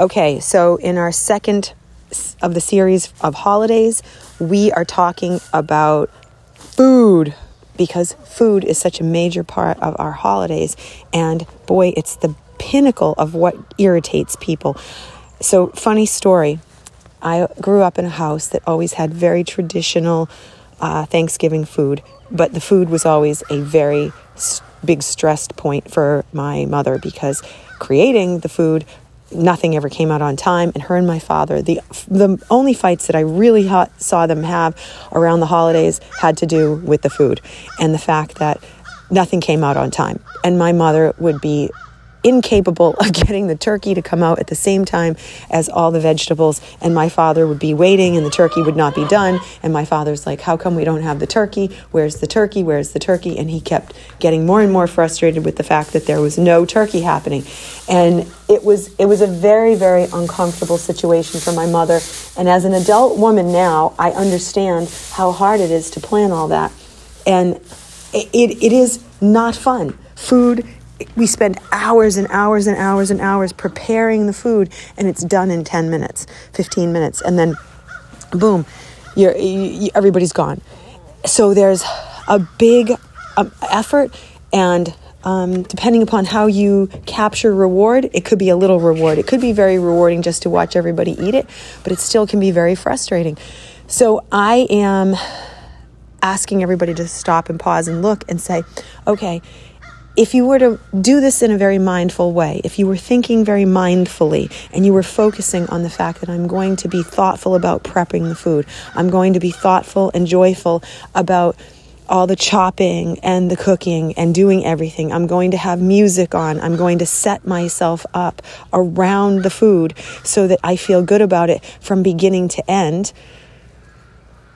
Okay, so in our second of the series of holidays, we are talking about food because food is such a major part of our holidays. And boy, it's the pinnacle of what irritates people. So, funny story I grew up in a house that always had very traditional uh, Thanksgiving food, but the food was always a very big stressed point for my mother because creating the food nothing ever came out on time and her and my father the the only fights that I really ha- saw them have around the holidays had to do with the food and the fact that nothing came out on time. And my mother would be incapable of getting the turkey to come out at the same time as all the vegetables. And my father would be waiting and the turkey would not be done. And my father's like, How come we don't have the turkey? Where's the turkey? Where's the turkey? And he kept getting more and more frustrated with the fact that there was no turkey happening. And it was it was a very, very uncomfortable situation for my mother. And as an adult woman now, I understand how hard it is to plan all that. And it, it, is not fun. Food we spend hours and hours and hours and hours preparing the food and it's done in 10 minutes 15 minutes and then boom you're, you, everybody's gone. So there's a big um, effort and um, depending upon how you capture reward it could be a little reward. It could be very rewarding just to watch everybody eat it but it still can be very frustrating. So i am asking everybody to stop and pause and look and say okay if you were to do this in a very mindful way, if you were thinking very mindfully and you were focusing on the fact that I'm going to be thoughtful about prepping the food, I'm going to be thoughtful and joyful about all the chopping and the cooking and doing everything. I'm going to have music on. I'm going to set myself up around the food so that I feel good about it from beginning to end.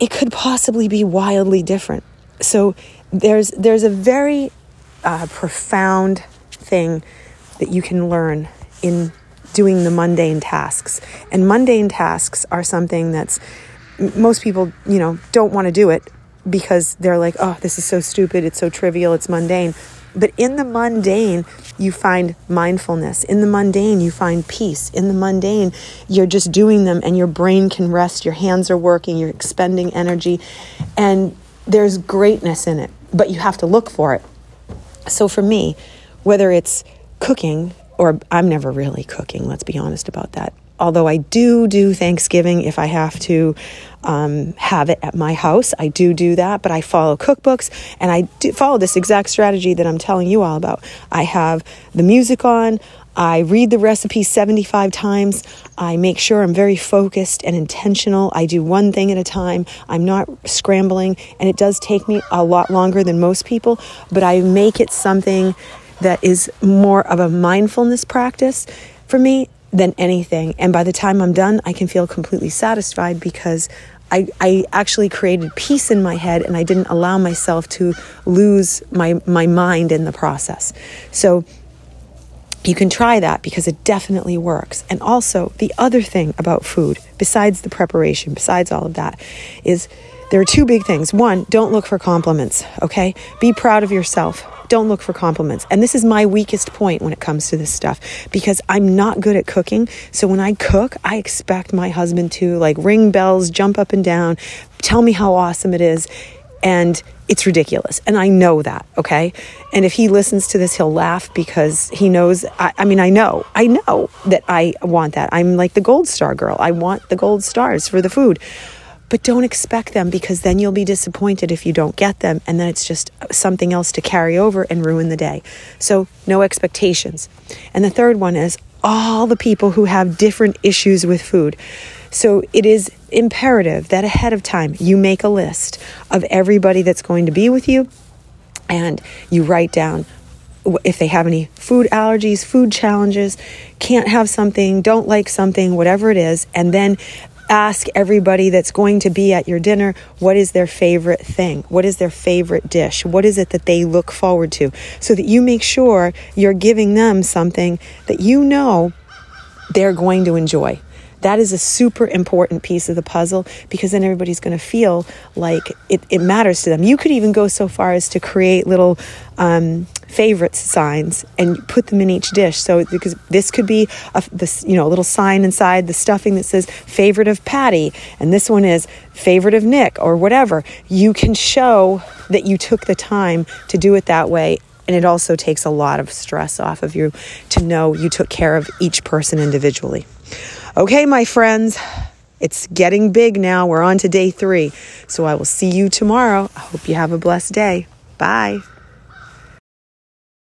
It could possibly be wildly different. So there's there's a very uh, profound thing that you can learn in doing the mundane tasks. And mundane tasks are something that's most people, you know, don't want to do it because they're like, oh, this is so stupid, it's so trivial, it's mundane. But in the mundane, you find mindfulness. In the mundane, you find peace. In the mundane, you're just doing them and your brain can rest, your hands are working, you're expending energy, and there's greatness in it, but you have to look for it. So for me, whether it's cooking or I'm never really cooking, let's be honest about that. Although I do do Thanksgiving if I have to um, have it at my house, I do do that, but I follow cookbooks and I follow this exact strategy that I'm telling you all about. I have the music on, I read the recipe 75 times. I make sure I'm very focused and intentional. I do one thing at a time. I'm not scrambling, and it does take me a lot longer than most people, but I make it something that is more of a mindfulness practice for me than anything. And by the time I'm done, I can feel completely satisfied because I, I actually created peace in my head and I didn't allow myself to lose my, my mind in the process. So, you can try that because it definitely works. And also, the other thing about food, besides the preparation, besides all of that, is there are two big things. One, don't look for compliments, okay? Be proud of yourself. Don't look for compliments. And this is my weakest point when it comes to this stuff because I'm not good at cooking. So when I cook, I expect my husband to like ring bells, jump up and down, tell me how awesome it is. And it's ridiculous. And I know that, okay? And if he listens to this, he'll laugh because he knows. I, I, mean, I know, I know that I want that. I'm like the gold star girl. I want the gold stars for the food. But don't expect them because then you'll be disappointed if you don't get them. And then it's just something else to carry over and ruin the day. So, no expectations. And the third one is all the people who have different issues with food. So it is imperative that ahead of time you make a list of everybody that's going to be with you and you write down if they have any food allergies, food challenges, can't have something, don't like something, whatever it is, and then ask everybody that's going to be at your dinner what is their favorite thing? What is their favorite dish? What is it that they look forward to? So that you make sure you're giving them something that you know they're going to enjoy. That is a super important piece of the puzzle because then everybody's going to feel like it, it matters to them. You could even go so far as to create little um, favorites signs and put them in each dish. So because this could be a this you know a little sign inside the stuffing that says favorite of Patty, and this one is favorite of Nick or whatever. You can show that you took the time to do it that way and it also takes a lot of stress off of you to know you took care of each person individually. Okay, my friends, it's getting big now. We're on to day three. So I will see you tomorrow. I hope you have a blessed day. Bye.